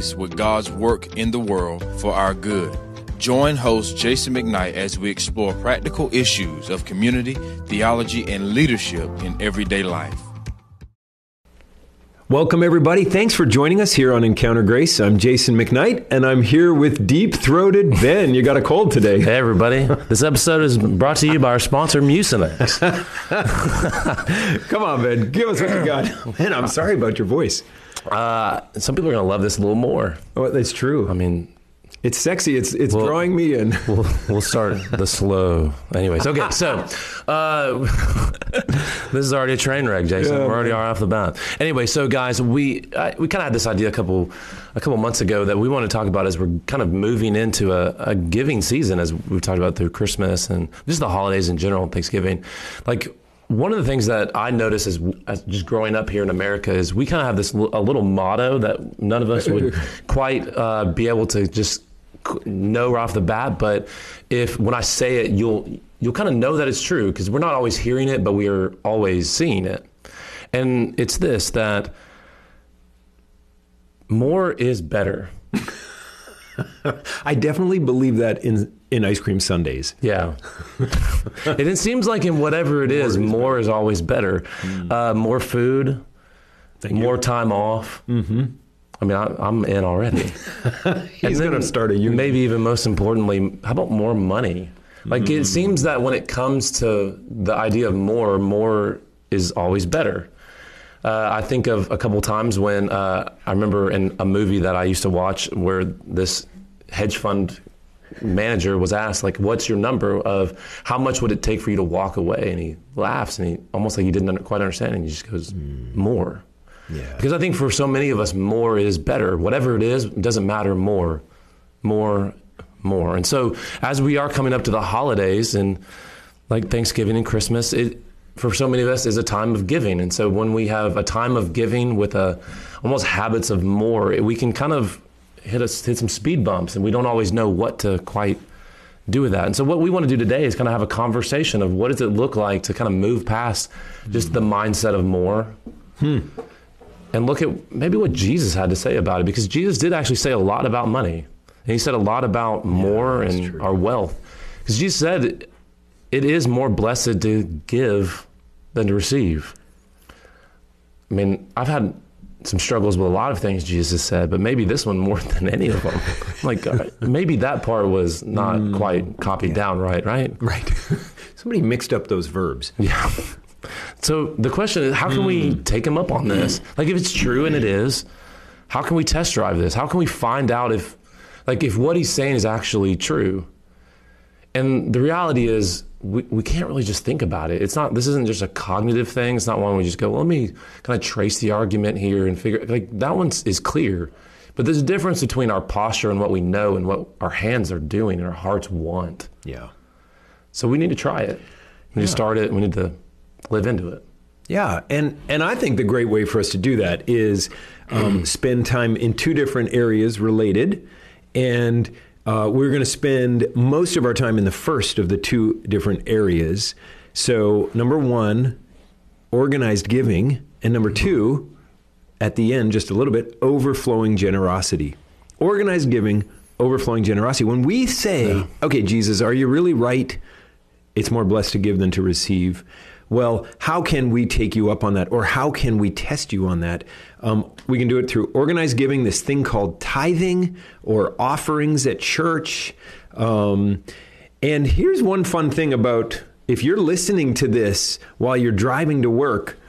with God's work in the world for our good. Join host Jason McKnight as we explore practical issues of community, theology, and leadership in everyday life. Welcome, everybody. Thanks for joining us here on Encounter Grace. I'm Jason McKnight, and I'm here with deep throated Ben. You got a cold today. Hey, everybody. This episode is brought to you by our sponsor, Mucinex. Come on, Ben. Give us what you got. Man, I'm sorry about your voice. Uh, some people are going to love this a little more. Oh, that's true. I mean, it's sexy. It's it's Well- drawing me in. we'll, we'll start the slow. Anyways, okay, so uh, this is already a train wreck, Jason. Yeah, We're already off the bat. Anyway, so guys, we uh, we kind of had this idea a couple a couple months ago that we want to talk about as we're kind of moving into a, a giving season, as we've talked about through Christmas and just the holidays in general, Thanksgiving. Like one of the things that I notice is as just growing up here in America is we kind of have this l- a little motto that none of us would quite uh, be able to just know right off the bat. But if when I say it, you'll you'll kind of know that it's true because we're not always hearing it, but we are always seeing it. And it's this that more is better. I definitely believe that in in ice cream sundaes. Yeah. and it seems like in whatever it is, more is always better. Uh, more food, more time off. Mm-hmm. I mean, I, I'm in already. He's going to start a union. Maybe even most importantly, how about more money? Like it seems that when it comes to the idea of more, more is always better. Uh, I think of a couple times when uh, I remember in a movie that I used to watch where this hedge fund manager was asked, like, "What's your number of how much would it take for you to walk away?" And he laughs and he almost like he didn't under- quite understand, and he just goes, "More." Yeah. Because I think for so many of us, more is better. Whatever it is, it doesn't matter. More, more, more. And so, as we are coming up to the holidays and like Thanksgiving and Christmas, it for so many of us is a time of giving. And so, when we have a time of giving with a almost habits of more, we can kind of hit us hit some speed bumps, and we don't always know what to quite do with that. And so, what we want to do today is kind of have a conversation of what does it look like to kind of move past just the mindset of more hmm. and look at maybe what Jesus had to say about it because Jesus did actually say a lot about money. And he said a lot about more and our wealth. Because Jesus said it is more blessed to give than to receive. I mean, I've had some struggles with a lot of things Jesus said, but maybe this one more than any of them. like uh, maybe that part was not quite copied down right, right? Right. Somebody mixed up those verbs. Yeah. So the question is, how can we take him up on this? Like, if it's true and it is, how can we test drive this? How can we find out if, like, if what he's saying is actually true? And the reality is, we, we can't really just think about it. It's not. This isn't just a cognitive thing. It's not one we just go. Well, let me kind of trace the argument here and figure. Like that one is clear, but there's a difference between our posture and what we know and what our hands are doing and our hearts want. Yeah. So we need to try it. We need to start it. We need to live into it. Yeah, and and I think the great way for us to do that is um, spend time in two different areas related, and uh, we're going to spend most of our time in the first of the two different areas. So, number one, organized giving, and number two, at the end, just a little bit, overflowing generosity. Organized giving, overflowing generosity. When we say, okay, Jesus, are you really right? It's more blessed to give than to receive. Well, how can we take you up on that? Or how can we test you on that? Um, we can do it through organized giving, this thing called tithing or offerings at church. Um, and here's one fun thing about if you're listening to this while you're driving to work,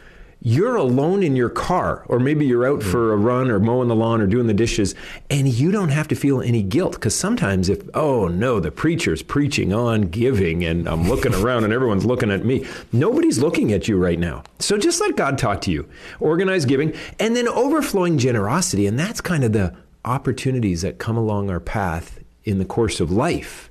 you're alone in your car, or maybe you're out for a run or mowing the lawn or doing the dishes, and you don't have to feel any guilt. Because sometimes, if, oh no, the preacher's preaching on giving, and I'm looking around and everyone's looking at me, nobody's looking at you right now. So just let God talk to you. Organized giving, and then overflowing generosity. And that's kind of the opportunities that come along our path in the course of life.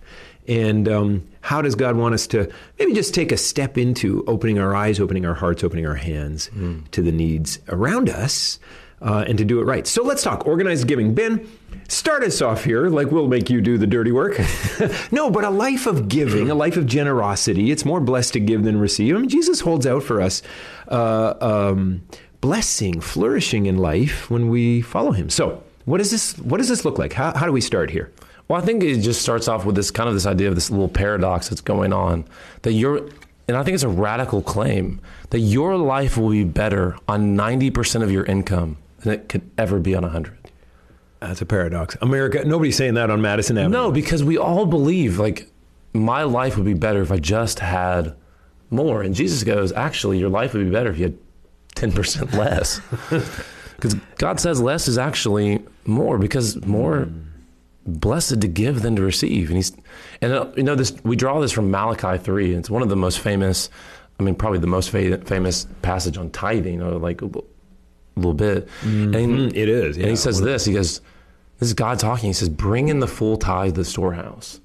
And um, how does God want us to maybe just take a step into opening our eyes, opening our hearts, opening our hands to the needs around us uh, and to do it right? So let's talk organized giving. Ben, start us off here, like we'll make you do the dirty work. no, but a life of giving, a life of generosity. It's more blessed to give than receive. I mean, Jesus holds out for us uh, um, blessing, flourishing in life when we follow him. So, What does this What does this look like? How, how do we start here? Well, I think it just starts off with this kind of this idea of this little paradox that's going on that you're, and I think it's a radical claim that your life will be better on 90% of your income than it could ever be on 100. That's a paradox. America, nobody's saying that on Madison Avenue. No, because we all believe like my life would be better if I just had more. And Jesus goes, actually, your life would be better if you had 10% less. Because God says less is actually more because more blessed to give than to receive. And he's, and uh, you know, this, we draw this from Malachi 3. It's one of the most famous, I mean, probably the most fa- famous passage on tithing, or like a little bit. And, Mm, it is. and he says this, he goes, this is God talking. He says, bring in the full tithe to the storehouse.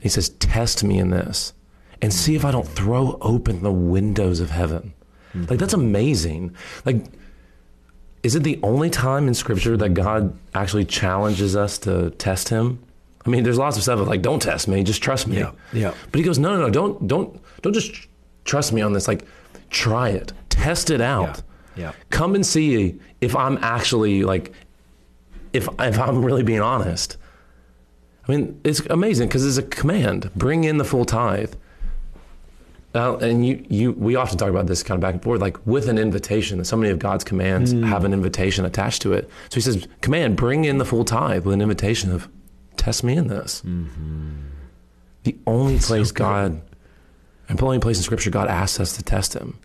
He says, test me in this and see if I don't throw open the windows of heaven. Like, that's amazing. Like, is it the only time in scripture that God actually challenges us to test him? I mean, there's lots of stuff like, don't test me, just trust me. Yeah, yeah. But he goes, no, no, no, don't, don't, don't just trust me on this. Like, try it, test it out. Yeah, yeah. Come and see if I'm actually like, if if I'm really being honest. I mean, it's amazing because it's a command: bring in the full tithe. Uh, and you, you, we often talk about this kind of back and forth, like with an invitation. That so many of God's commands hmm. have an invitation attached to it. So He says, "Command, bring in the full tithe," with an invitation of, "Test me in this." Mm-hmm. The only place God, and the only place in Scripture God asks us to test Him.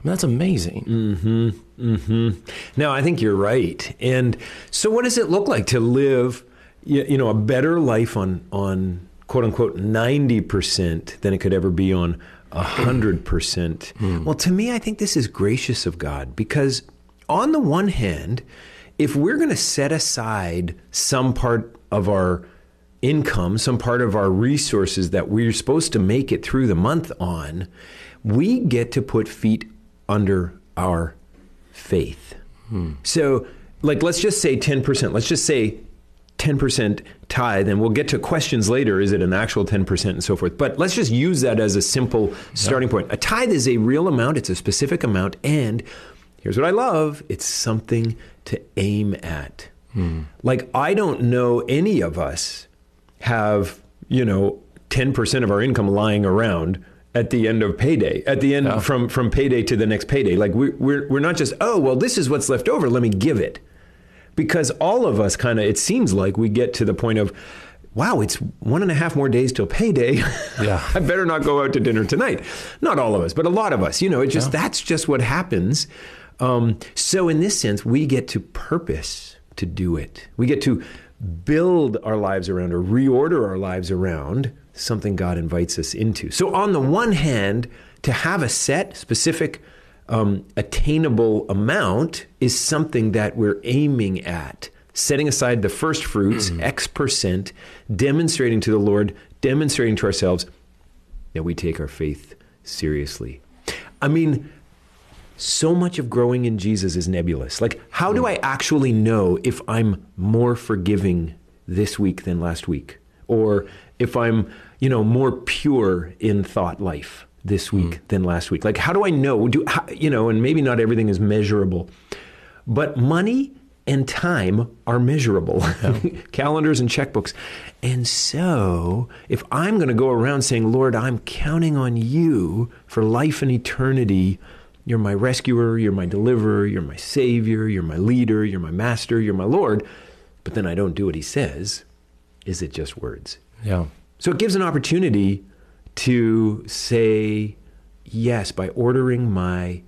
I mean, that's amazing. Mm-hmm. Mm-hmm. No, I think you're right. And so, what does it look like to live, you, you know, a better life on on quote unquote ninety percent than it could ever be on hundred percent? Well, to me, I think this is gracious of God because, on the one hand, if we're going to set aside some part of our income, some part of our resources that we're supposed to make it through the month on, we get to put feet under our faith. Hmm. So, like, let's just say 10%. Let's just say 10% tithe, and we'll get to questions later. Is it an actual 10% and so forth? But let's just use that as a simple starting point. A tithe is a real amount, it's a specific amount, and here's what I love it's something to aim at. Hmm. Like, I don't know any of us have, you know, 10% of our income lying around at the end of payday, at the end from, from payday to the next payday. Like we, we're, we're not just, oh, well, this is what's left over. Let me give it. Because all of us kind of, it seems like we get to the point of, wow, it's one and a half more days till payday. Yeah. I better not go out to dinner tonight. Not all of us, but a lot of us. You know, it just, that's just what happens. Um, so in this sense, we get to purpose to do it. We get to build our lives around or reorder our lives around something God invites us into. So, on the one hand, to have a set, specific, um, attainable amount is something that we're aiming at. Setting aside the first fruits, X percent, demonstrating to the Lord, demonstrating to ourselves that we take our faith seriously. I mean, so much of growing in Jesus is nebulous. Like, how do I actually know if I'm more forgiving this week than last week? Or if I'm, you know, more pure in thought life this week hmm. than last week? Like, how do I know? Do, how, you know, and maybe not everything is measurable, but money and time are measurable. Calendars and checkbooks. And so, if I'm going to go around saying, Lord, I'm counting on you for life and eternity, you're my rescuer, you're my deliverer, you're my savior, you're my leader, you're my master, you're my Lord, but then I don't do what he says, is it just words? Yeah. So it gives an opportunity to say yes by ordering my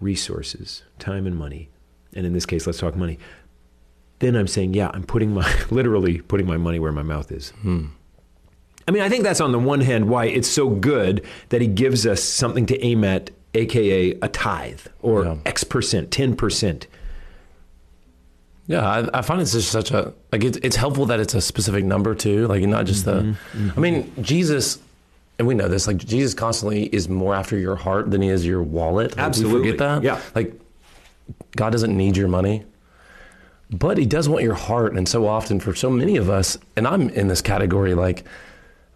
resources, time and money. And in this case, let's talk money. Then I'm saying, yeah, I'm putting my, literally putting my money where my mouth is. Hmm. I mean, I think that's on the one hand why it's so good that he gives us something to aim at, AKA a tithe or Yeah. X percent, 10%. Yeah, I, I find it's just such a like it's it's helpful that it's a specific number too, like not just the. Mm-hmm. I mean, mm-hmm. Jesus, and we know this. Like Jesus constantly is more after your heart than he is your wallet. Like, Absolutely. forget that. Yeah. like God doesn't need your money, but He does want your heart. And so often, for so many of us, and I'm in this category, like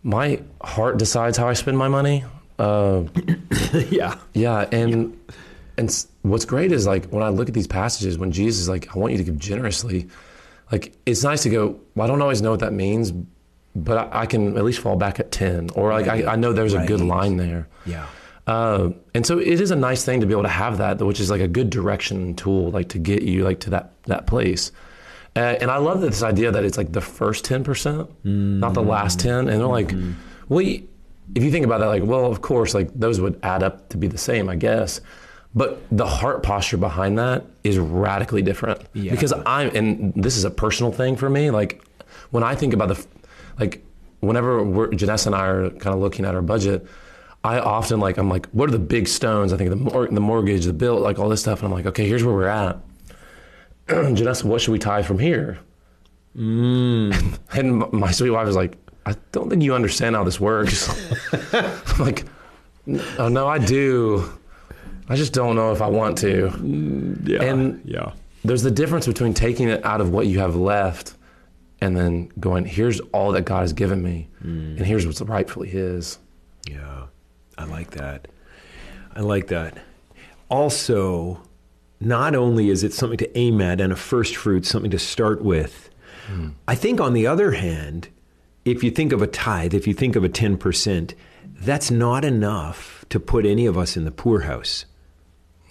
my heart decides how I spend my money. Uh, yeah. yeah, and and what's great is like when I look at these passages when Jesus is like, I want you to give generously. like it's nice to go. Well, I don't always know what that means, but I, I can at least fall back at ten, or like I, I know there's a good line there. Yeah. Uh, and so it is a nice thing to be able to have that, which is like a good direction tool, like to get you like to that that place. Uh, and I love this idea that it's like the first ten percent, not the last ten. And they're like, well, if you think about that, like, well, of course, like those would add up to be the same, I guess. But the heart posture behind that is radically different Yeah. because I'm, and this is a personal thing for me. Like when I think about the, like whenever we're, Janessa and I are kind of looking at our budget, I often like I'm like, what are the big stones? I think the mor- the mortgage, the bill, like all this stuff, and I'm like, okay, here's where we're at. Janessa, what should we tithe from here? Mm. and my sweet wife was like, I don't think you understand how this works. I'm like, oh no, I do. I just don't know if I want to. Yeah. And- yeah. There's the difference between taking it out of what you have left and then going, here's all that God has given me, mm. and here's what's rightfully His. Yeah, I like that. I like that. Also, not only is it something to aim at and a first fruit, something to start with, hmm. I think on the other hand, if you think of a tithe, if you think of a 10%, that's not enough to put any of us in the poorhouse.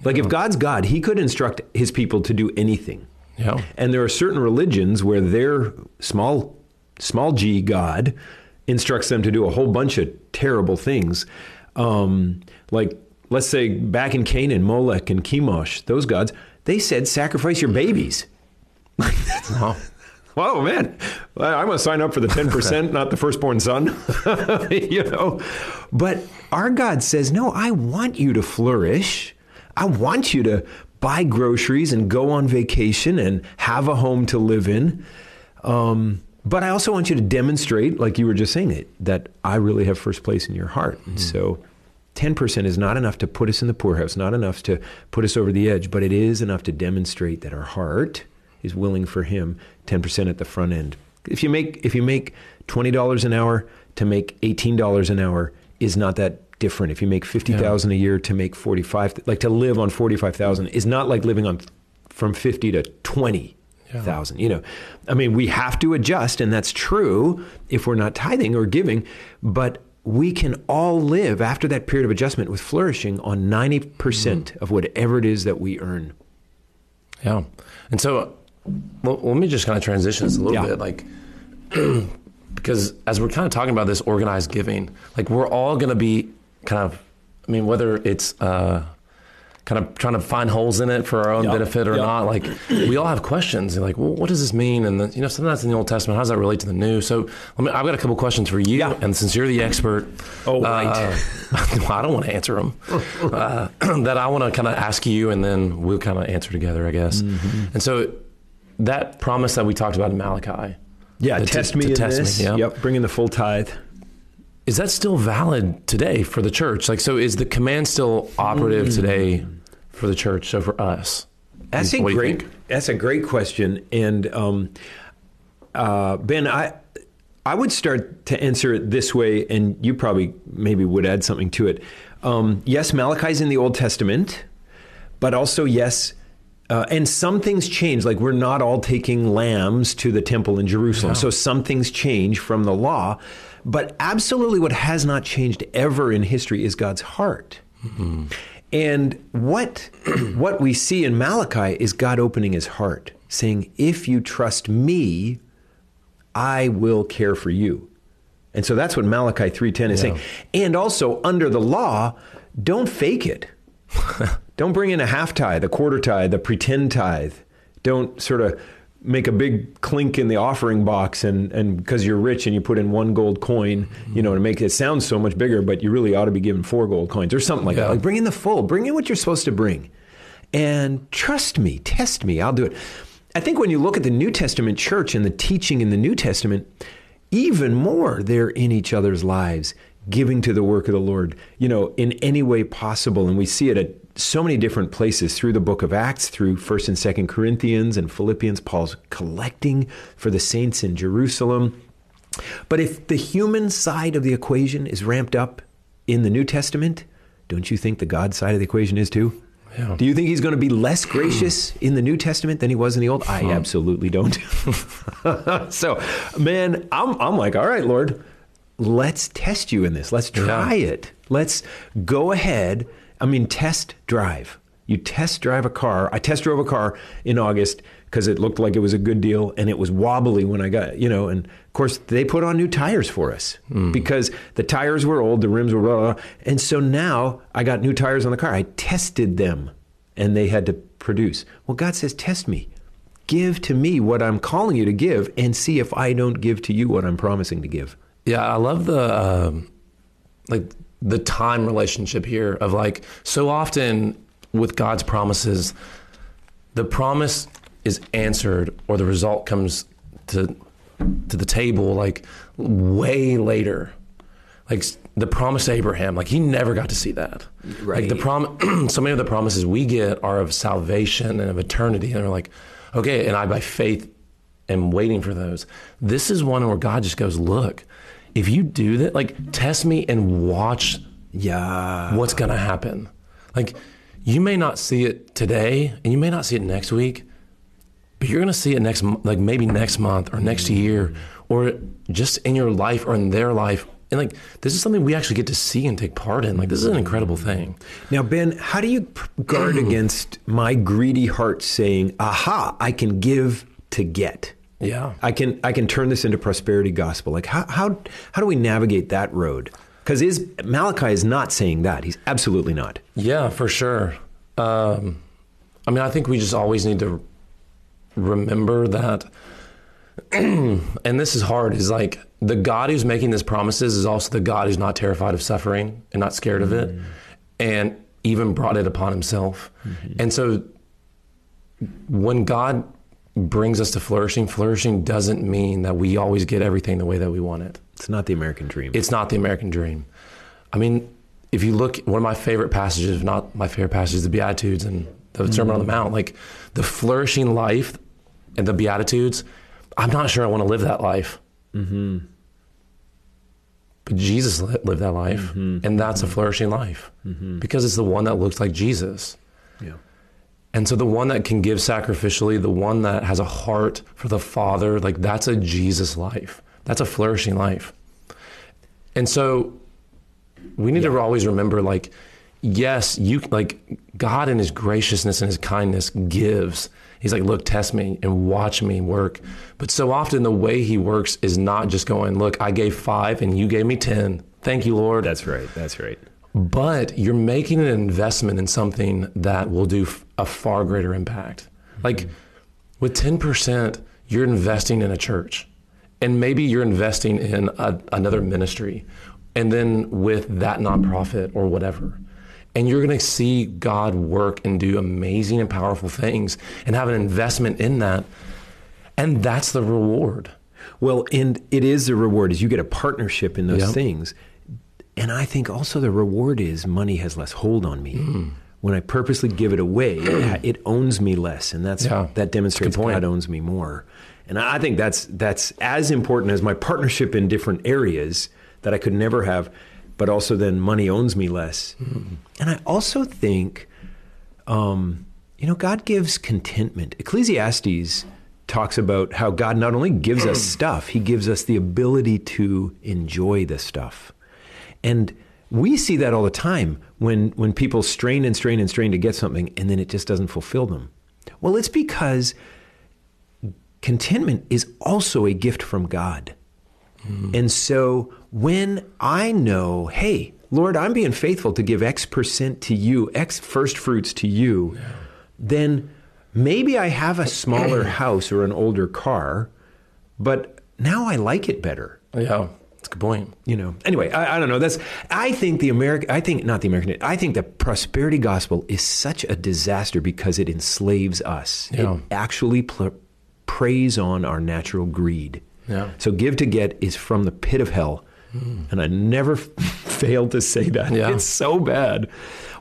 Like if God's God, he could instruct his people to do anything. Yeah. And there are certain religions where their small, small g God instructs them to do a whole bunch of terrible things. Um, like, let's say back in Canaan, Molech and Chemosh, those gods, they said sacrifice your babies. Wow. Wow, man, I'm going to sign up for the 10%, not the firstborn son. you know, but our God says, no, I want you to flourish. I want you to buy groceries and go on vacation and have a home to live in. Um, but I also want you to demonstrate, like you were just saying, it, that I really have first place in your heart. And so 10% is not enough to put us in the poorhouse, not enough to put us over the edge, but it is enough to demonstrate that our heart is willing for him 10% at the front end. If you make if you make $20 an hour to make $18 an hour is not that different. If you make 50,000 a year to make 45 like to live on 45,000 is not like living on from 50 to 20,000, you know. I mean, we have to adjust and that's true if we're not tithing or giving, but we can all live after that period of adjustment with flourishing on 90% mm-hmm. of whatever it is that we earn. Yeah. And so, well, let me just kind of transition this a little Yeah. bit. Like, because as we're kind of talking about this organized giving, like we're all going to be kind of, I mean, whether it's uh, kind of trying to find holes in it for our own Yeah. benefit or Yeah. not, like we all have questions. Like, well, what does this mean? And you know, sometimes in the Old Testament, how does that relate to the New? So, I mean, I've got a couple questions for you. Yeah. And since you're the expert, Oh, right. uh, well, I don't want to answer them. uh, that I want to kind of ask you, and then we'll kind of answer together, I guess. Mm-hmm. And so, that promise that we talked about in Malachi, Yeah, test to- me to in test me, this. yeah. Yep, bring in the full tithe. Is that still valid today for the church? Like, so is the command still operative Mm. today for the church? So for us, That's a What do you great. think? That's a great question, and um, uh, Ben, I I would start to answer it this way, and you probably maybe would add something to it. Um, yes, Malachi's in the Old Testament, but also yes. Uh, and some things change, like we're not all taking lambs to the temple in Jerusalem. So some things change from the law. But absolutely, what has not changed ever in history is God's heart. And what what we see in Malachi is God opening his heart, saying, "If you trust me, I will care for you." And so that's what Malachi 3:10 is saying. And also under the law, don't fake it. don't bring in a half tithe, a quarter tithe, a pretend tithe. Don't sort of make a big clink in the offering box and and because you're rich and you put in one gold coin, you know, to make it sound so much bigger, but you really ought to be given four gold coins or something like that. Like bring in the full, bring in what you're supposed to bring. And trust me, test me, I'll do it. I think when you look at the New Testament church and the teaching in the New Testament, even more they're in each other's lives, giving to the work of the Lord, you know, in any way possible. And we see it at so many different places through the book of Acts, through 1st and 2nd Corinthians and Philippians. Paul's collecting for the saints in Jerusalem. But if the human side of the equation is ramped up in the New Testament, don't you think the God side of the equation is too? Yeah. Do you think he's going to be less gracious in the New Testament than he was in the Old? I absolutely don't. so, man, I'm, I'm like, all right, Lord, let's test you in this. Let's try Yeah. it. Let's go ahead. I mean, test drive. You test drive a car. I test drove a car in August because it looked like it was a good deal and it was wobbly when I got, you know, and of course they put on new tires for us because the tires were old, the rims were blah, blah, blah. And so now I got new tires on the car. I tested them and they had to produce. Well, God says, test me. Give to me what I'm calling you to give and see if I don't give to you what I'm promising to give. Yeah, I love the um, like the time relationship here of like so often with God's promises, the promise is answered or the result comes to to the table like way later. Like the promise to Abraham, like he never got to see that. Right. Like the prom, so many of the promises we get are of salvation and of eternity, and we're like, okay, and I by faith am waiting for those. This is one where God just goes, look, if you do that, like test me and watch Yeah. what's going to happen. Like you may not see it today, and you may not see it next week, but you're going to see it next, like maybe next month or next mm. year, or just in your life or in their life. And like this is something we actually get to see and take part in. Like this is an incredible thing. Now, Ben, how do you guard against my greedy heart saying, aha, I can give to get? Yeah. I can I can turn this into prosperity gospel. Like how how how do we navigate that road? Because is Malachi is not saying that. He's absolutely not. Yeah, for sure. Um, I mean, I think we just always need to remember that. and this is hard. Is like the God who's making these promises is also the God who's not terrified of suffering and not scared of it, and even brought it upon Himself. And so, when God brings us to flourishing, flourishing doesn't mean that we always get everything the way that we want it. It's not the American dream. It's not the American dream. I mean, if you look, one of my favorite passages, if not my favorite passage, is the Beatitudes and the mm-hmm. Sermon on the Mount. Like the flourishing life and the Beatitudes, I'm not sure I want to live that life. Mm-hmm. But Jesus lived that life, mm-hmm. and that's a flourishing life because it's the one that looks like Jesus. yeah. And so the one that can give sacrificially, the one that has a heart for the Father, like that's a Jesus life. That's a flourishing life. And so we need to always remember like yes, you like God in his graciousness and his kindness gives. He's like, "Look, test me and watch me work." But so often the way he works is not just going, "Look, I gave 5 and you gave me 10. Thank you, Lord." That's right. That's right. but you're making an investment in something that will do a far greater impact. Like with 10%, you're investing in a church. And maybe you're investing in a, another ministry. And then with that nonprofit or whatever. And you're going to see God work and do amazing and powerful things and have an investment in that. And that's the reward. Well, and it is the reward is you get a partnership in those Yep. things. And I think also the reward is money has less hold on me. Mm. When I purposely give it away, it, owns me less, and that's Yeah, that demonstrates point. God owns me more. And I think that's that's as important as my partnership in different areas that I could never have, but also then money owns me less. Mm. And I also think um, you know, God gives contentment. Ecclesiastes talks about how God not only gives us stuff, he gives us the ability to enjoy the stuff. And we see that all the time when, when people strain and strain and strain to get something and then it just doesn't fulfill them. Well, it's because contentment is also a gift from God. Hmm. And so when I know, hey, Lord, I'm being faithful to give X percent to you, X first fruits to you, then maybe I have a smaller house or an older car, but now I like it better. Yeah, that's a good point. You know. Anyway, I, I don't know. That's I think the American. I think not the American. I think the prosperity gospel is such a disaster because it enslaves us. Yeah. It actually pl- preys on our natural greed. Yeah. So give to get is from the pit of hell. Hmm. And I never failed to say that. Yeah. It's so bad.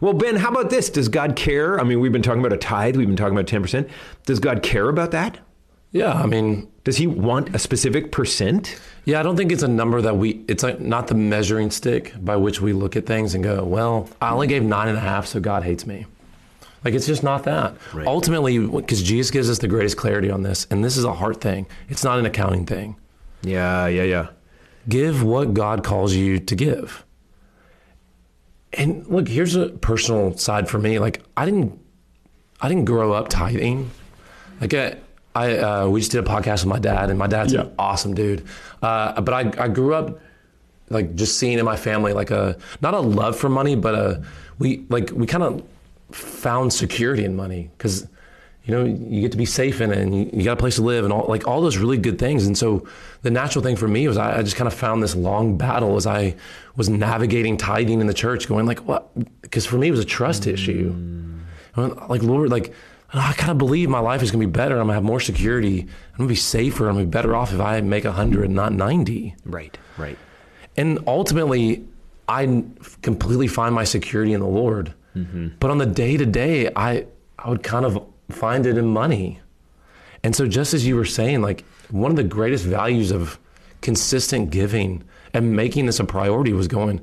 Well, Ben, how about this? Does God care? I mean, we've been talking about a tithe, we've been talking about 10%. Does God care about that? Yeah, I mean, Does he want a specific percent? Yeah, I don't think it's a number that we. It's like not the measuring stick by which we look at things and go, "Well, I only gave nine and a half, so God hates me." Like it's just not that. Right. Ultimately, because Jesus gives us the greatest clarity on this, and this is a heart thing. It's not an accounting thing. Yeah, yeah, yeah. Give what God calls you to give. And look, here's a personal side for me. Like I didn't, I didn't grow up tithing. Like I, I uh, we just did a podcast with my dad, and my dad's Yeah. an awesome dude. Uh, but I, I grew up like just seeing in my family like a not a love for money, but a we like we kind of found security in money because you know you get to be safe in it and you, you got a place to live and all like all those really good things. And so the natural thing for me was I, I just kind of found this long battle as I was navigating tithing in the church, going like what? Because for me it was a trust issue. I went, like Lord, like I kind of believe my life is gonna be better. I'm gonna have more security. I'm gonna be safer. I'm gonna be better off if I make a hundred, not ninety. Right, right. And ultimately, I completely find my security in the Lord. Mm-hmm. But on the day to day, I I would kind of find it in money. And so, just as you were saying, like one of the greatest values of consistent giving and making this a priority was going.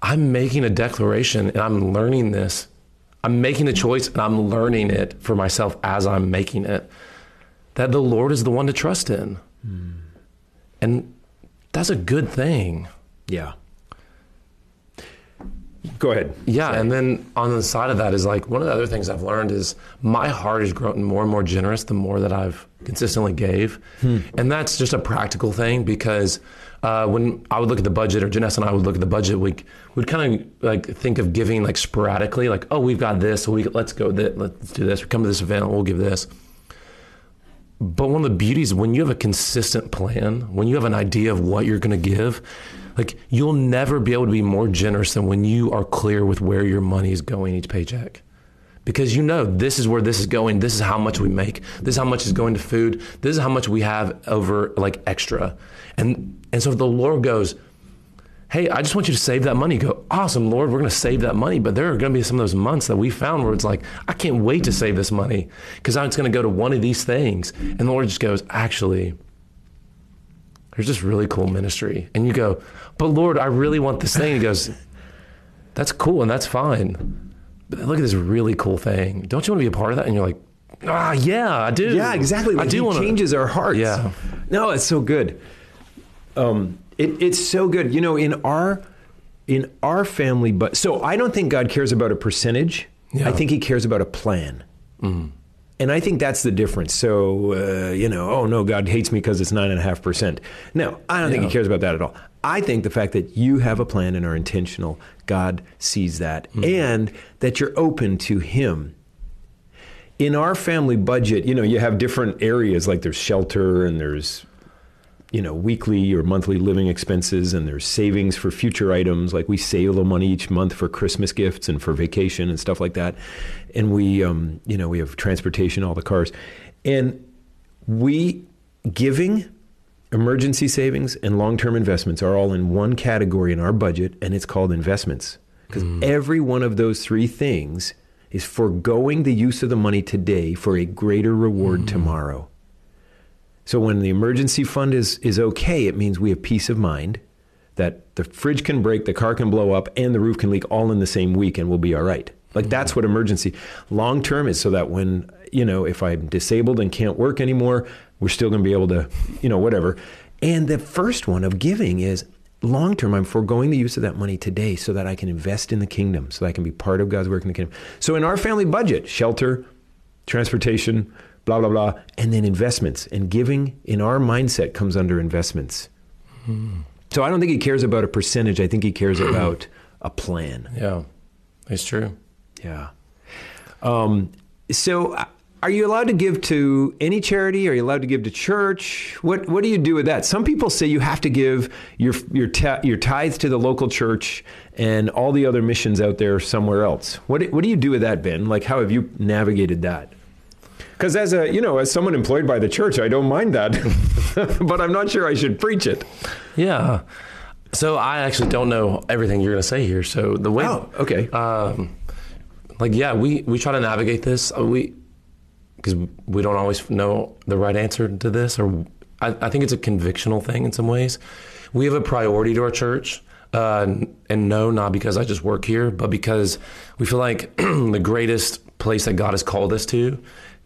I'm making a declaration and I'm learning this. I'm making a choice and I'm learning it for myself as I'm making it. That the Lord is the one to trust in. Hmm. And that's a good thing. Yeah. Go ahead. Yeah, and then on the side of that is like one of the other things I've learned is my heart has grown more and more generous the more that I've consistently gave, hmm. and that's just a practical thing because uh, when I would look at the budget, or Janessa and I would look at the budget, we would kind of like think of giving like sporadically, like oh we've got this, so we let's go th- let's do this, we come to this event, we'll give this. But one of the beauties when you have a consistent plan, when you have an idea of what you're going to give, like you'll never be able to be more generous than when you are clear with where your money is going each paycheck. Because you know this is where this is going, this is how much we make, this is how much is going to food, this is how much we have over like extra. And and so the Lord goes, Hey, I just want you to save that money. You go, awesome, Lord, we're going to save that money. But there are going to be some of those months that we found where it's like, I can't wait to save this money because it's going to go to one of these things. And the Lord just goes, actually, there's this really cool ministry. And you go, but Lord, I really want this thing. He goes, that's cool and that's fine. But look at this really cool thing. Don't you want to be a part of that? And you're like, ah, yeah, I do. Yeah, exactly. I Like, do he want to. changes our hearts. Yeah. No, it's so good. Um, it, it's so good. You know, in our in our family, but so I don't think God cares about a percentage. Yeah. I think He cares about a plan. And I think that's the difference. So, uh, you know, oh no, God hates me because it's nine and a half percent. No, I don't think He cares about that at all. I think the fact that you have a plan and are intentional, God sees that, and that you're open to Him in our family budget, you know, you have different areas like there's shelter and there's you know, weekly or monthly living expenses and there's savings for future items. Like we save a little money each month for Christmas gifts and for vacation and stuff like that. And we um, you know, we have transportation, all the cars. And we giving emergency savings and long-term investments are all in one category in our budget and it's called investments. Because every one of those three things is foregoing the use of the money today for a greater reward tomorrow so when the emergency fund is is okay it means we have peace of mind that the fridge can break the car can blow up and the roof can leak all in the same week and we'll be all right. Like mm-hmm. that's what emergency long term is so that when you know if i'm disabled and can't work anymore we're still going to be able to you know whatever. And the first one of giving is long term i'm foregoing the use of that money today so that i can invest in the kingdom so that i can be part of god's work in the kingdom. So in our family budget shelter transportation blah blah blah and then investments and giving in our mindset comes under investments so i don't think he cares about a percentage i think he cares about a plan Yeah, it's true. yeah. Um, so, uh, are you allowed to give to any charity? Are you allowed to give to church? What What do you do with that? Some people say you have to give your your your tithes to the local church and all the other missions out there somewhere else. What What do you do with that, Ben? Like, how have you navigated that? Because as a you know, as someone employed by the church, I don't mind that, but I'm not sure I should preach it. Yeah. So I actually don't know everything you're going to say here. So the way, Oh, okay. um, like yeah, we we try to navigate this. Uh, We because we don't always know the right answer to this, or I, I think it's a convictional thing in some ways. We have a priority to our church Uh, and no, not because I just work here, but because we feel like the greatest place that God has called us to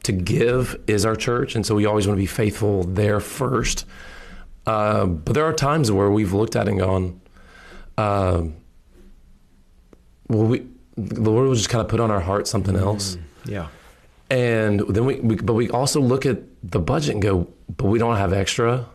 to give is our church, and so we always want to be faithful there first. Uh, but there are times where we've looked at it and gone, uh, well, we the Lord will just kind of put on our heart something else. Yeah. And then we, we, but we also look at the budget and go, but we don't have extra.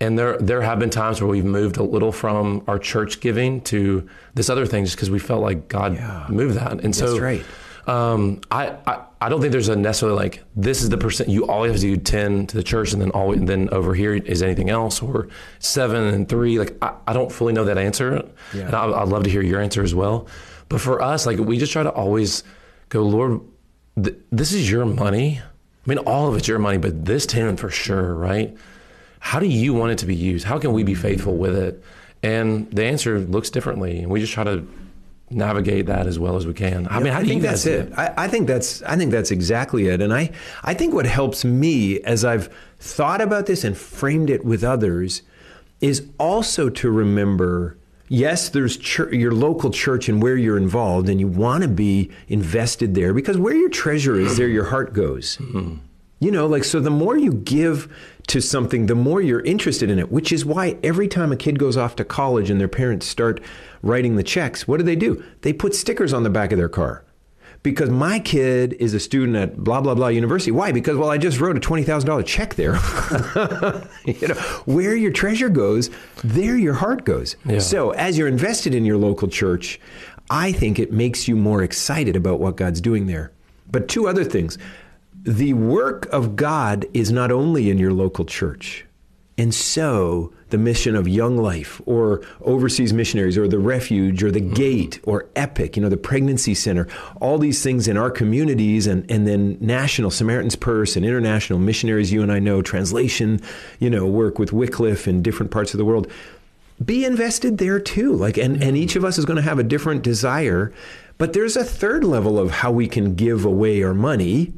And there, there have been times where we've moved a little from our church giving to this other thing, just because we felt like God Yeah. moved that. And so, That's right. Um, I, I, I don't think there's a necessarily like this is the percent you always have to do ten to the church, and then always then over here is anything else, or seven and three. Like I, I don't fully know that answer, Yeah. and I, I'd love to hear your answer as well. But for us, like we just try to always go, Lord, th- this is your money. I mean, all of it's your money, but this ten for sure, right? How do you want it to be used? How can we be faithful with it? And the answer looks differently, and we just try to navigate that as well as we can. I mean, I think that's it. I, I think that's I think that's exactly it. And I I think what helps me as I've thought about this and framed it with others is also to remember. Yes, there's chur your local church and where you're involved, and you want to be invested there because where your treasure is, there your heart goes. Mm-hmm. You know, like, so the more you give to something, the more you're interested in it, which is why every time a kid goes off to college and their parents start writing the checks, what do they do? They put stickers on the back of their car. Because my kid is a student at blah, blah, blah university. Why? Because, well, I just wrote a $20,000 check there. you know, where your treasure goes, there your heart goes. Yeah. So as you're invested in your local church, I think it makes you more excited about what God's doing there. But two other things. The work of God is not only in your local church. And so the mission of Young Life or Overseas Missionaries or the Refuge or the mm-hmm. Gate or Epic, you know, the Pregnancy Center, all these things in our communities and, and then national Samaritan's Purse and international missionaries you and I know, translation, you know, work with Wycliffe in different parts of the world. Be invested there too. Like and, and mm-hmm. each of us is going to have a different desire. But there's a third level of how we can give away our money.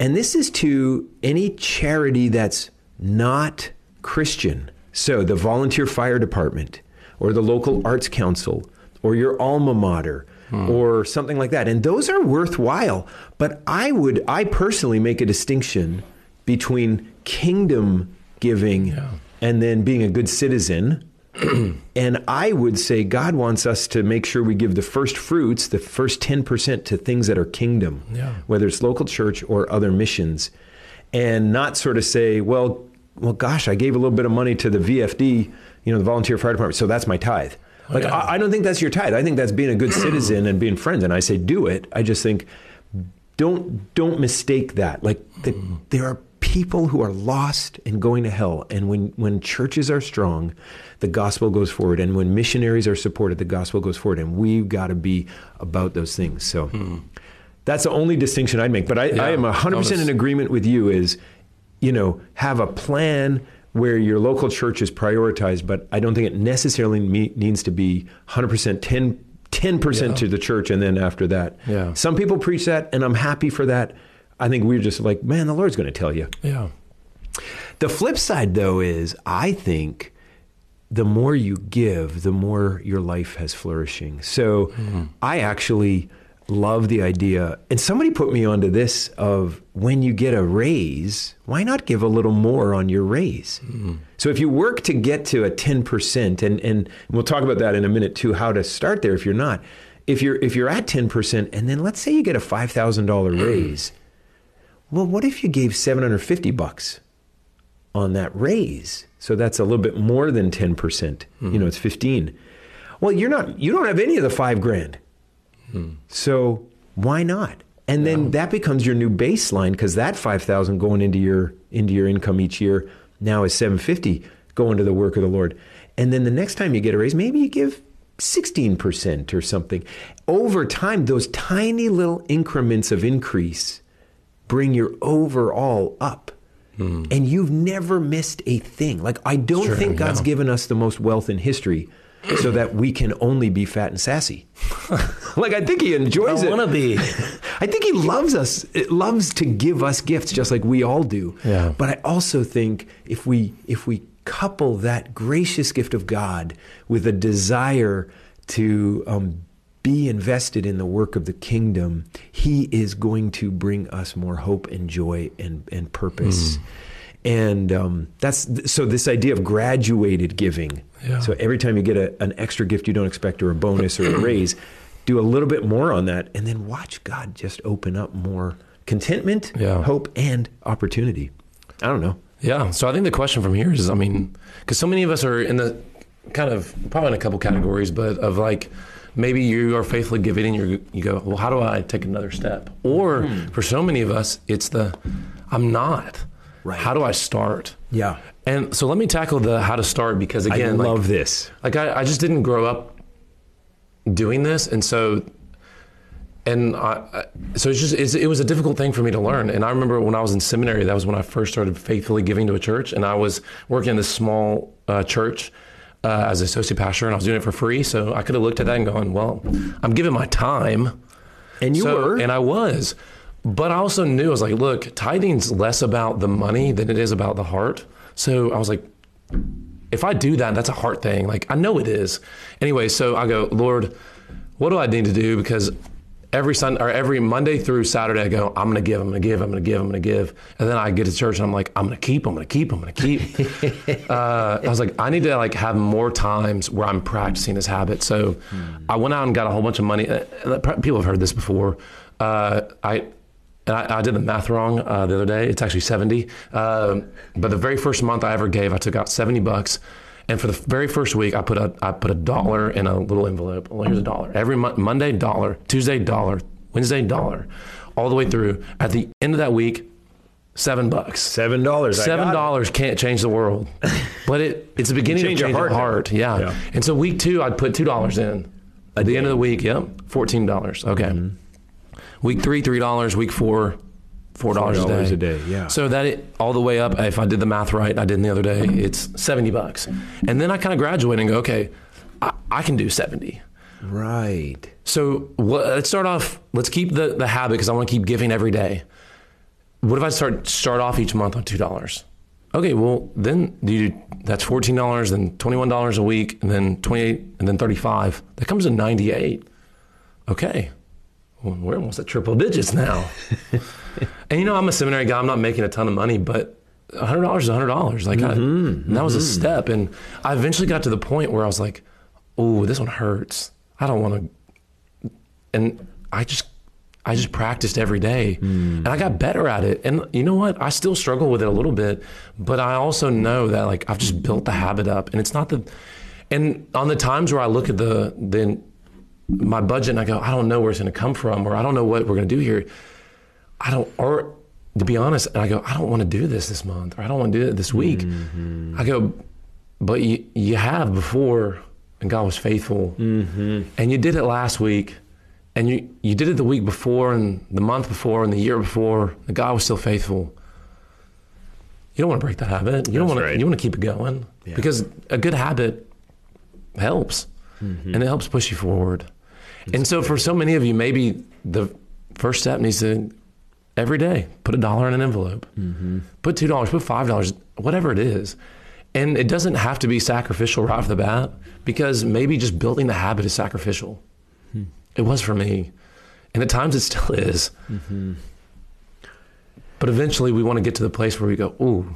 And this is to any charity that's not Christian. So the volunteer fire department or the local arts council or your alma mater hmm. or something like that. And those are worthwhile. But I would, I personally make a distinction between kingdom giving and then being a good citizen. and I would say God wants us to make sure we give the first fruits, the first 10% to things that are kingdom, Yeah. whether it's local church or other missions, and not sort of say, well, well, gosh, I gave a little bit of money to the VFD, you know, the volunteer fire department, so that's my tithe. Oh, like, yeah. I, I don't think that's your tithe. I think that's being a good citizen and being friends. And I say, do it. I just think, don't don't mistake that. Like, the, mm. there are people who are lost and going to hell. And when when churches are strong, the gospel goes forward. And when missionaries are supported, the gospel goes forward. And we've got to be about those things. So. Hmm. That's the only distinction I'd make. But I, Yeah. I am 100% Notice- in agreement with you is, you know, have a plan where your local church is prioritized, but I don't think it necessarily me- needs to be 100% 10, 10% Yeah. to the church and then after that. Yeah. Some people preach that, and I'm happy for that. I think we're just like, man, the Lord's going to tell you. Yeah. The flip side, though, is I think the more you give, the more your life has flourishing. So hmm. I actually love the idea, and somebody put me onto this of when you get a raise, why not give a little more on your raise? Hmm. So if you work to get to a 10%, and, and we'll talk about that in a minute too, how to start there if you're not. If you're if you're at 10%, and then let's say you get a $5,000 raise, well, what if you gave 750 bucks? on that raise. So that's a little bit more than 10%. You know, it's 15. Well, you're not you don't have any of the 5 grand. So why not? And then that becomes your new baseline cuz that 5,000 going into your into your income each year now is 750 going to the work of the Lord. And then the next time you get a raise, maybe you give 16% or something. Over time, those tiny little increments of increase bring your overall up. And you've never missed a thing. Like, I don't Sure, think God's yeah. given us the most wealth in history so that we can only be fat and sassy. like, I think He enjoys I it. want to be. I think He loves us, it loves to give us gifts just like we all do. Yeah. But I also think if we if we couple that gracious gift of God with a desire to um, be invested in the work of the kingdom, He is going to bring us more hope and joy and, and purpose. Mm. And um, that's so this idea of graduated giving. Yeah. So every time you get a, an extra gift you don't expect, or a bonus, or a raise, do a little bit more on that, and then watch God just open up more contentment, yeah. hope, and opportunity. I don't know. Yeah. So I think the question from here is, I mean, because so many of us are in the kind of probably in a couple categories, but of like maybe you are faithfully giving and you you go, well, how do I take another step? Or hmm. for so many of us, it's the I'm not. Right. How do I start? Yeah. And so let me tackle the how to start because again, I love this. Like I, I just didn't grow up doing this, and so and I, so it's just it's, it was a difficult thing for me to learn. And I remember when I was in seminary, that was when I first started faithfully giving to a church, and I was working in this small uh, church. Uh, as associate pastor, and I was doing it for free, so I could have looked at that and gone, "Well, I'm giving my time," and you so, were, and I was, but I also knew I was like, "Look, tithing's less about the money than it is about the heart." So I was like, "If I do that, that's a heart thing. Like I know it is." Anyway, so I go, "Lord, what do I need to do?" Because every Sunday or every Monday through Saturday, I go, I'm going to give, I'm going to give, I'm going to give, I'm going to give. And then I get to church and I'm like, I'm going to keep, I'm going to keep, I'm going to keep. uh, I was like, I need to like have more times where I'm practicing this habit. So hmm. I went out and got a whole bunch of money. Uh, people have heard this before. Uh, I, and I, I, did the math wrong uh, the other day. It's actually 70. Uh, but the very first month I ever gave, I took out 70 bucks and for the very first week, I put a I put a dollar in a little envelope. Well, here's a dollar. Every mo- Monday, dollar. Tuesday, dollar. Wednesday, dollar. All the way through. At the end of that week, seven bucks. Seven dollars. Seven dollars can't change the world, but it it's the beginning change of changing heart. heart. Yeah. yeah. And so week two, I'd put two dollars in. At the end of the week, yep, fourteen dollars. Okay. Mm-hmm. Week three, three dollars. Week four, four dollars a day. a day. Yeah. So that it, all the way up, if I did the math right, I did the other day, it's seventy bucks. And then I kind of graduate and go, okay, I, I, can do seventy. Right. So let's start off. Let's keep the the habit because I want to keep giving every day. What if I start start off each month on two dollars? Okay, well then you that's fourteen dollars, then twenty one dollars a week, and then twenty eight, and then thirty five. That comes to ninety eight. Okay, we're almost at triple digits now. and you know, I'm a seminary guy. I'm not making a ton of money, but hundred dollars is hundred dollars. Like, mm-hmm, I, mm-hmm. that was a mm-hmm. step. And I eventually got to the point where I was like, "Oh, this one hurts. I don't want to." And I just, I just practiced every day, mm. and I got better at it. And you know what? I still struggle with it a little bit, but I also know that like I've just built the habit up, and it's not the. And on the times where I look at the the my budget and I go, I don't know where it's going to come from, or I don't know what we're going to do here. I don't, or to be honest, and I go, I don't want to do this this month, or I don't want to do it this week. Mm-hmm. I go, but you you have before, and God was faithful, mm-hmm. and you did it last week, and you you did it the week before, and the month before, and the year before, and God was still faithful. You don't want to break that habit. You That's don't want right. to. You want to keep it going yeah. because a good habit helps, mm-hmm. and it helps push you forward and so for so many of you, maybe the first step needs to every day put a dollar in an envelope, mm-hmm. put two dollars, put five dollars, whatever it is. And it doesn't have to be sacrificial right off the bat because maybe just building the habit is sacrificial. Hmm. It was for me. And at times it still is. Mm-hmm. But eventually we want to get to the place where we go, ooh,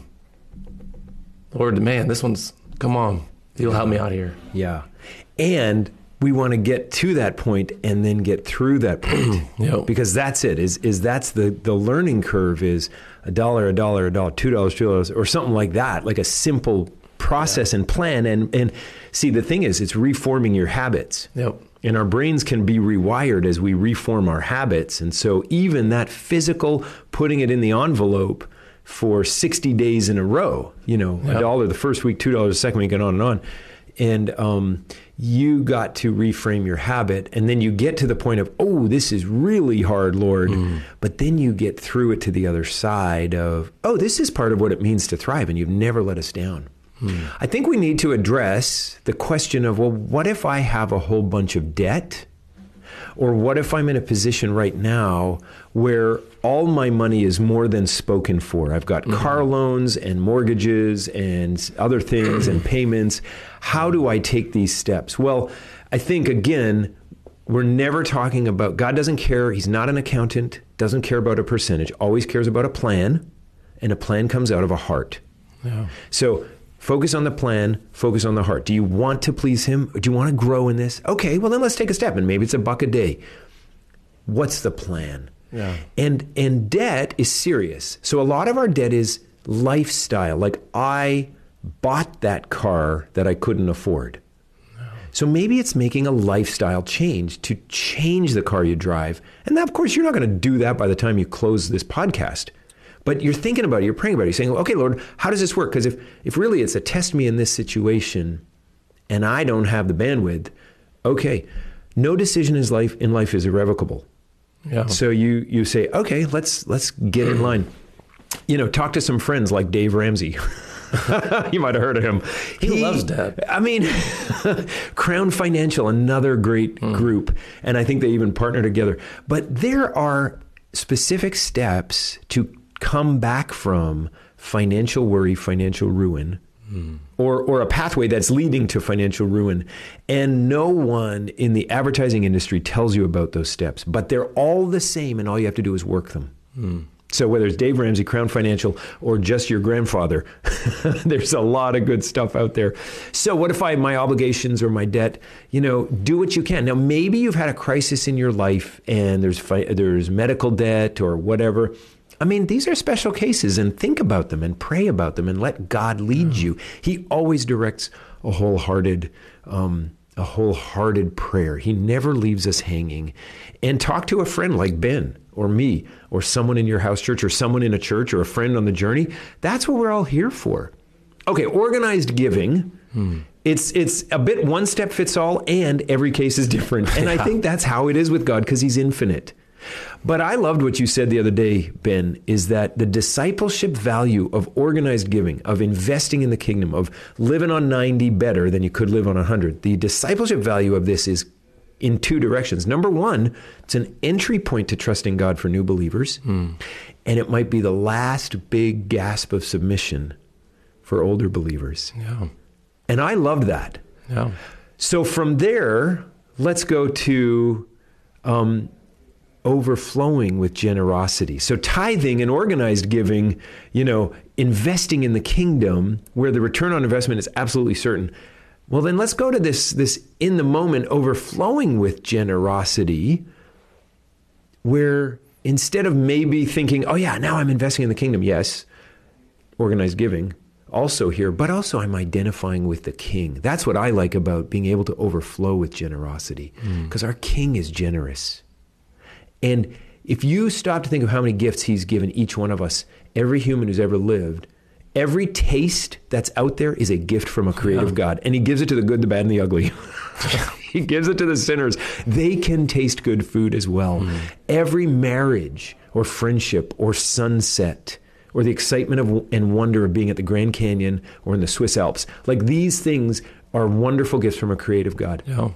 Lord, man, this one's, come on, you'll help me out here. Yeah. And we want to get to that point and then get through that point yep. because that's it is is that's the the learning curve is a dollar a dollar a dollar two dollars two dollars or something like that like a simple process yeah. and plan and and see the thing is it's reforming your habits yep. and our brains can be rewired as we reform our habits and so even that physical putting it in the envelope for 60 days in a row you know yep. a dollar the first week two dollars the second week and on and on and um, you got to reframe your habit and then you get to the point of oh this is really hard lord mm. but then you get through it to the other side of oh this is part of what it means to thrive and you've never let us down mm. i think we need to address the question of well what if i have a whole bunch of debt or what if i'm in a position right now where all my money is more than spoken for. I've got Mm-hmm. car loans and mortgages and other things and payments. How do I take these steps? Well, I think again, we're never talking about God doesn't care. He's not an accountant, doesn't care about a percentage, always cares about a plan, and a plan comes out of a heart. Yeah. So focus on the plan, focus on the heart. Do you want to please Him? Do you want to grow in this? Okay, well, then let's take a step, and maybe it's a buck a day. What's the plan? Yeah. And and debt is serious. So a lot of our debt is lifestyle. Like I bought that car that I couldn't afford. So maybe it's making a lifestyle change to change the car you drive. And of course, you're not going to do that by the time you close this podcast. But you're thinking about it, you're praying about it, you're saying, okay, Lord, how does this work? Because if, if really it's a test me in this situation and I don't have the bandwidth, okay, no decision in life in life is irrevocable. Yeah. So you you say, okay, let's let's get in line. You know, talk to some friends like Dave Ramsey. you might have heard of him. He loves debt. I mean, Crown Financial, another great hmm. group, and I think they even partner together. But there are specific steps to come back from financial worry, financial ruin, or or a pathway that's leading to financial ruin. And no one in the advertising industry tells you about those steps, but they're all the same, and all you have to do is work them. So whether it's Dave Ramsey, Crown Financial, or just your grandfather, there's a lot of good stuff out there. So what if I my obligations or my debt? You know, do what you can. Now maybe you've had a crisis in your life and there's fi- there's medical debt or whatever. I mean, these are special cases, and think about them and pray about them and let God lead you. He always directs a wholehearted. Um, a wholehearted prayer. He never leaves us hanging. And talk to a friend like Ben or me or someone in your house church or someone in a church or a friend on the journey. That's what we're all here for. Okay, organized giving. It's it's a bit one step fits all and every case is different. And I think that's how it is with God because he's infinite. But I loved what you said the other day, Ben, is that the discipleship value of organized giving, of investing in the kingdom, of living on 90 better than you could live on 100. The discipleship value of this is in two directions. Number one, it's an entry point to trusting God for new believers, and it might be the last big gasp of submission for older believers. Yeah. And I loved that. Yeah. So from there, let's go to um, overflowing with generosity. So tithing and organized giving, you know, investing in the kingdom where the return on investment is absolutely certain. Well, then let's go to this this in the moment overflowing with generosity where instead of maybe thinking, "Oh yeah, now I'm investing in the kingdom." Yes, organized giving also here, but also I'm identifying with the king. That's what I like about being able to overflow with generosity mm. because our king is generous. And if you stop to think of how many gifts he's given each one of us, every human who's ever lived, every taste that's out there is a gift from a creative God. And he gives it to the good, the bad, and the ugly. he gives it to the sinners. They can taste good food as well. Hmm. Every marriage or friendship or sunset or the excitement of and wonder of being at the Grand Canyon or in the Swiss Alps, like these things are wonderful gifts from a creative God. Yeah.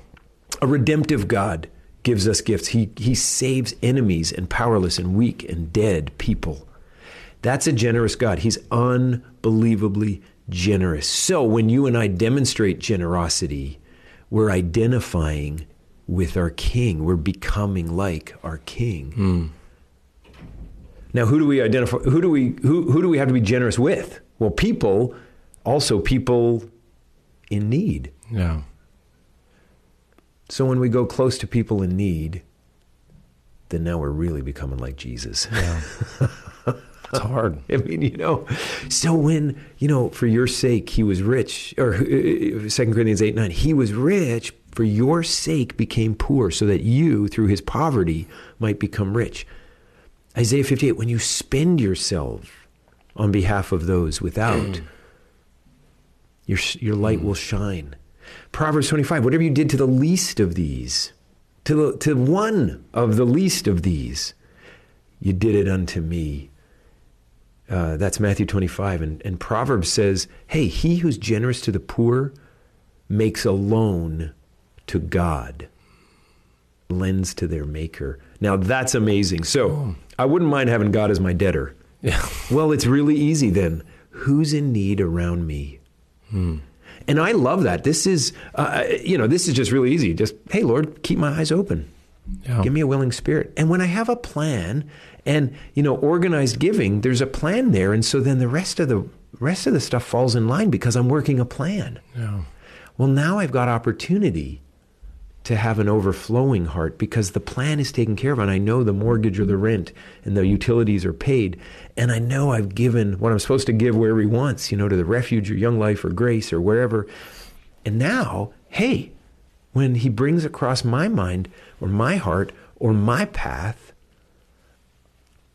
A redemptive God gives us gifts. He, he saves enemies and powerless and weak and dead people. That's a generous God. He's unbelievably generous. So when you and I demonstrate generosity, we're identifying with our King. We're becoming like our King. Hmm. Now, who do we identify? Who do we who, who do we have to be generous with? Well, people, also people in need. Yeah. So when we go close to people in need, then now we're really becoming like Jesus. Yeah. it's hard. I mean, you know, so when, you know, for your sake he was rich, or uh, uh 2 Corinthians 8 9, he was rich for your sake became poor, so that you, through his poverty, might become rich. Isaiah 58, when you spend yourself on behalf of those without, mm. your, your light mm. will shine. Proverbs 25, whatever you did to the least of these, to, the, to one of the least of these, you did it unto me. Uh, that's Matthew 25. And, and Proverbs says, hey, he who's generous to the poor makes a loan to God, lends to their maker. Now that's amazing. So, I wouldn't mind having God as my debtor. Yeah. Well, it's really easy then. Who's in need around me? Hmm. And I love that. This is, uh, you know, this is just really easy. Just, hey, Lord, keep my eyes open. Yeah. Give me a willing spirit. And when I have a plan and, you know, organized giving, there's a plan there. And so then the rest of the rest of the stuff falls in line because I'm working a plan. Yeah. Well, now I've got opportunity to have an overflowing heart because the plan is taken care of and I know the mortgage or the rent and the utilities are paid and I know I've given what I'm supposed to give wherever he wants, you know, to the refuge or young life or grace or wherever. And now, hey, when he brings across my mind or my heart or my path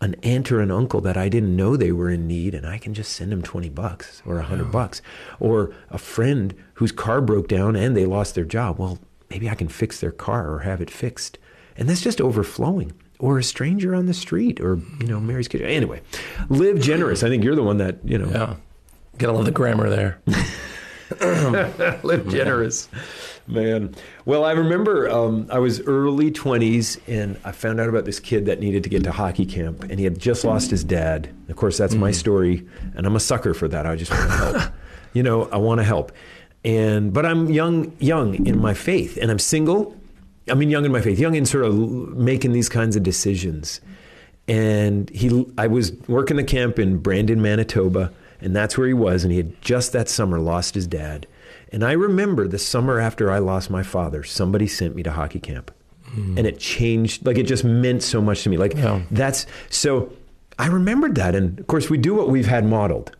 an aunt or an uncle that I didn't know they were in need, and I can just send them 20 bucks or 100 bucks. Or a friend whose car broke down and they lost their job. Well, maybe I can fix their car or have it fixed. And that's just overflowing. Or a stranger on the street or, you know, Mary's kid. Anyway, live generous. I think you're the one that, you know, Yeah. Gotta love the grammar there. live generous. Man. Well, I remember um, I was early 20s and I found out about this kid that needed to get to hockey camp and he had just lost his dad. Of course, that's my story and I'm a sucker for that. I just want to help. you know, I want to help. And but I'm young young in my faith and I'm single. I mean young in my faith, young in sort of making these kinds of decisions. And he I was working the camp in Brandon, Manitoba, and that's where he was and he had just that summer lost his dad. And I remember the summer after I lost my father, somebody sent me to hockey camp. Mm. And it changed, like it just meant so much to me. Like Yeah. that's so I remembered that. And of course, we do what we've had modeled.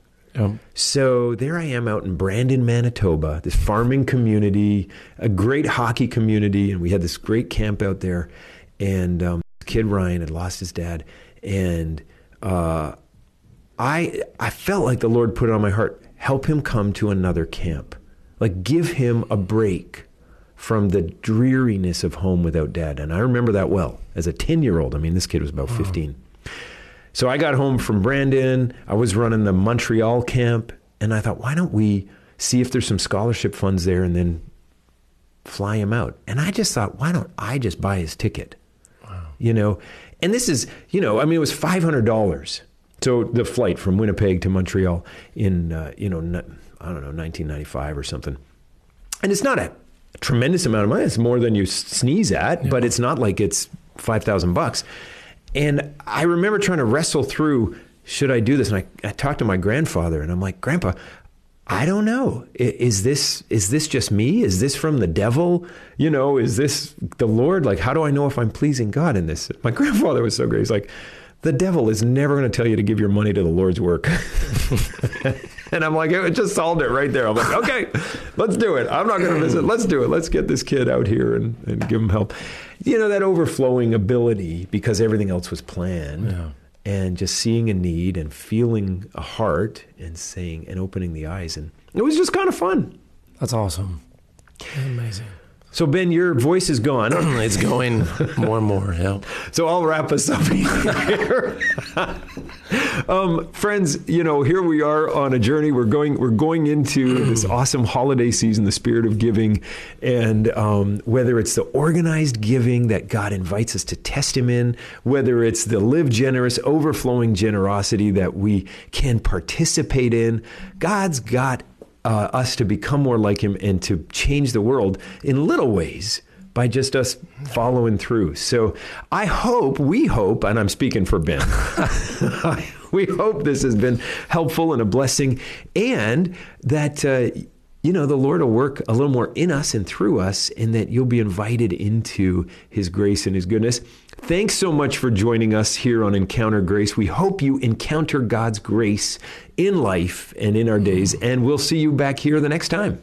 So there I am out in Brandon, Manitoba, this farming community, a great hockey community, and we had this great camp out there. And um, kid Ryan had lost his dad, and uh, I I felt like the Lord put it on my heart: help him come to another camp, like give him a break from the dreariness of home without dad. And I remember that well as a ten year old. I mean, this kid was about fifteen. So I got home from Brandon. I was running the Montreal camp, and I thought, why don't we see if there's some scholarship funds there and then fly him out? And I just thought, why don't I just buy his ticket? You know, and this is, you know, I mean, it was five hundred dollars. So the flight from Winnipeg to Montreal in, uh, you know, I don't know, 1995 or something. And it's not a tremendous amount of money. It's more than you sneeze at, but it's not like it's 5,000 bucks. And I remember trying to wrestle through, should I do this? And I, I talked to my grandfather and I'm like, Grandpa, I don't know. Is this is this just me? Is this from the devil? You know, is this the Lord? Like, how do I know if I'm pleasing God in this? My grandfather was so great. He's like, the devil is never going to tell you to give your money to the Lord's work. and I'm like, it just solved it right there. I'm like, okay, let's do it. I'm not going to visit. Let's do it. Let's get this kid out here and, and give him help. You know, that overflowing ability because everything else was planned. Yeah. And just seeing a need and feeling a heart and saying and opening the eyes. And it was just kind of fun. That's awesome. Amazing. So, Ben, your voice is gone. It's going more and more. Yeah. So I'll wrap us up here. um, friends, you know, here we are on a journey. We're going, we're going into this awesome holiday season, the spirit of giving, and um, whether it's the organized giving that God invites us to test Him in, whether it's the live generous, overflowing generosity that we can participate in, God's got uh, us to become more like Him and to change the world in little ways by just us following through. So I hope, we hope, and I'm speaking for Ben, we hope this has been helpful and a blessing, and that. Uh, you know, the Lord will work a little more in us and through us, and that you'll be invited into His grace and His goodness. Thanks so much for joining us here on Encounter Grace. We hope you encounter God's grace in life and in our days, and we'll see you back here the next time.